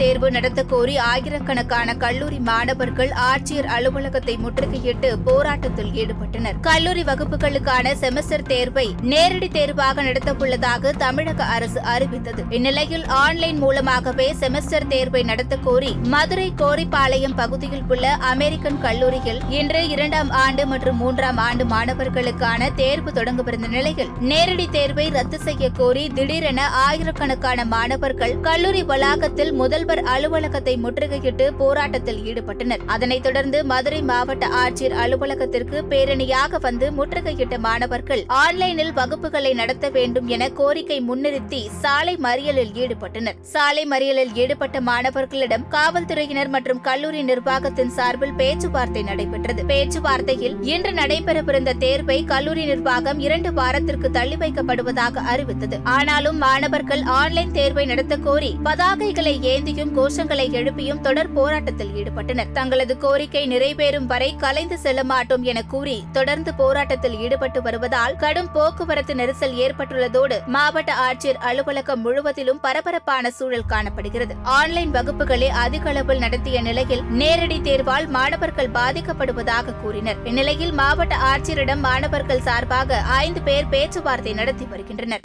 தேர்வு நடத்த கோரி ஆயிரக்கணக்கான கல்லூரி மாணவர்கள் ஆட்சியர் அலுவலகத்தை முற்றுகையிட்டு போராட்டத்தில் ஈடுபட்டனர். கல்லூரி வகுப்புகளுக்கான செமஸ்டர் தேர்வை நேரடி தேர்வாக நடத்தவுள்ளதாக தமிழக அரசு அறிவித்தது. இந்நிலையில் ஆன்லைன் மூலமாகவே செமஸ்டர் தேர்வை நடத்த கோரி மதுரை கோரிப்பாளையம் பகுதியில் உள்ள அமெரிக்கன் கல்லூரியில் இன்று இரண்டாம் ஆண்டு மற்றும் மூன்றாம் ஆண்டு மாணவர்களுக்கான தேர்வு தொடங்கவிருந்த நிலையில் நேரடி தேர்வை ரத்து செய்ய கோரி திடீரென ஆயிரக்கணக்கான மாணவர்கள் கல்லூரி வளாகத்தில் முதல் அதிபர் அலுவலகத்தை முற்றுகையிட்டு போராட்டத்தில் ஈடுபட்டனர். அதனைத் தொடர்ந்து மதுரை மாவட்ட ஆட்சியர் அலுவலகத்திற்கு பேரணியாக வந்து முற்றுகையிட்ட மாணவர்கள் ஆன்லைனில் வகுப்புகளை நடத்த வேண்டும் என கோரிக்கை முன்னிறுத்தி சாலை மறியலில் ஈடுபட்டனர். சாலை மறியலில் ஈடுபட்ட மாணவர்களிடம் காவல்துறையினர் மற்றும் கல்லூரி நிர்வாகத்தின் சார்பில் பேச்சுவார்த்தை நடைபெற்றது. பேச்சுவார்த்தையில் இன்று நடைபெறவிருந்த தேர்வை கல்லூரி நிர்வாகம் இரண்டு வாரத்திற்கு தள்ளி வைக்கப்படுவதாக அறிவித்தது. ஆனாலும் மாணவர்கள் ஆன்லைன் தேர்வை நடத்த கோரி பதாகைகளை ஏந்தியும் கோஷங்களை எழுப்பியும் தொடர் போராட்டத்தில் ஈடுபட்டனர். தங்களது கோரிக்கை நிறைவேறும் வரை கலைந்து செல்ல மாட்டோம் என கூறி தொடர்ந்து போராட்டத்தில் ஈடுபட்டு வருவதால் கடும் போக்குவரத்து நெரிசல் ஏற்பட்டுள்ளதோடு மாவட்ட ஆட்சியர் அலுவலகம் முழுவதிலும் பரபரப்பான சூழல் காணப்படுகிறது. ஆன்லைன் வகுப்புகளை அதிக அளவில் நடத்திய நிலையில் நேரடி தேர்வால் மாணவர்கள் பாதிக்கப்படுவதாக கூறினர். இந்நிலையில் மாவட்ட ஆட்சியரிடம் மாணவர்கள் சார்பாக ஐந்து பேர் பேச்சுவார்த்தை நடத்தி வருகின்றனர்.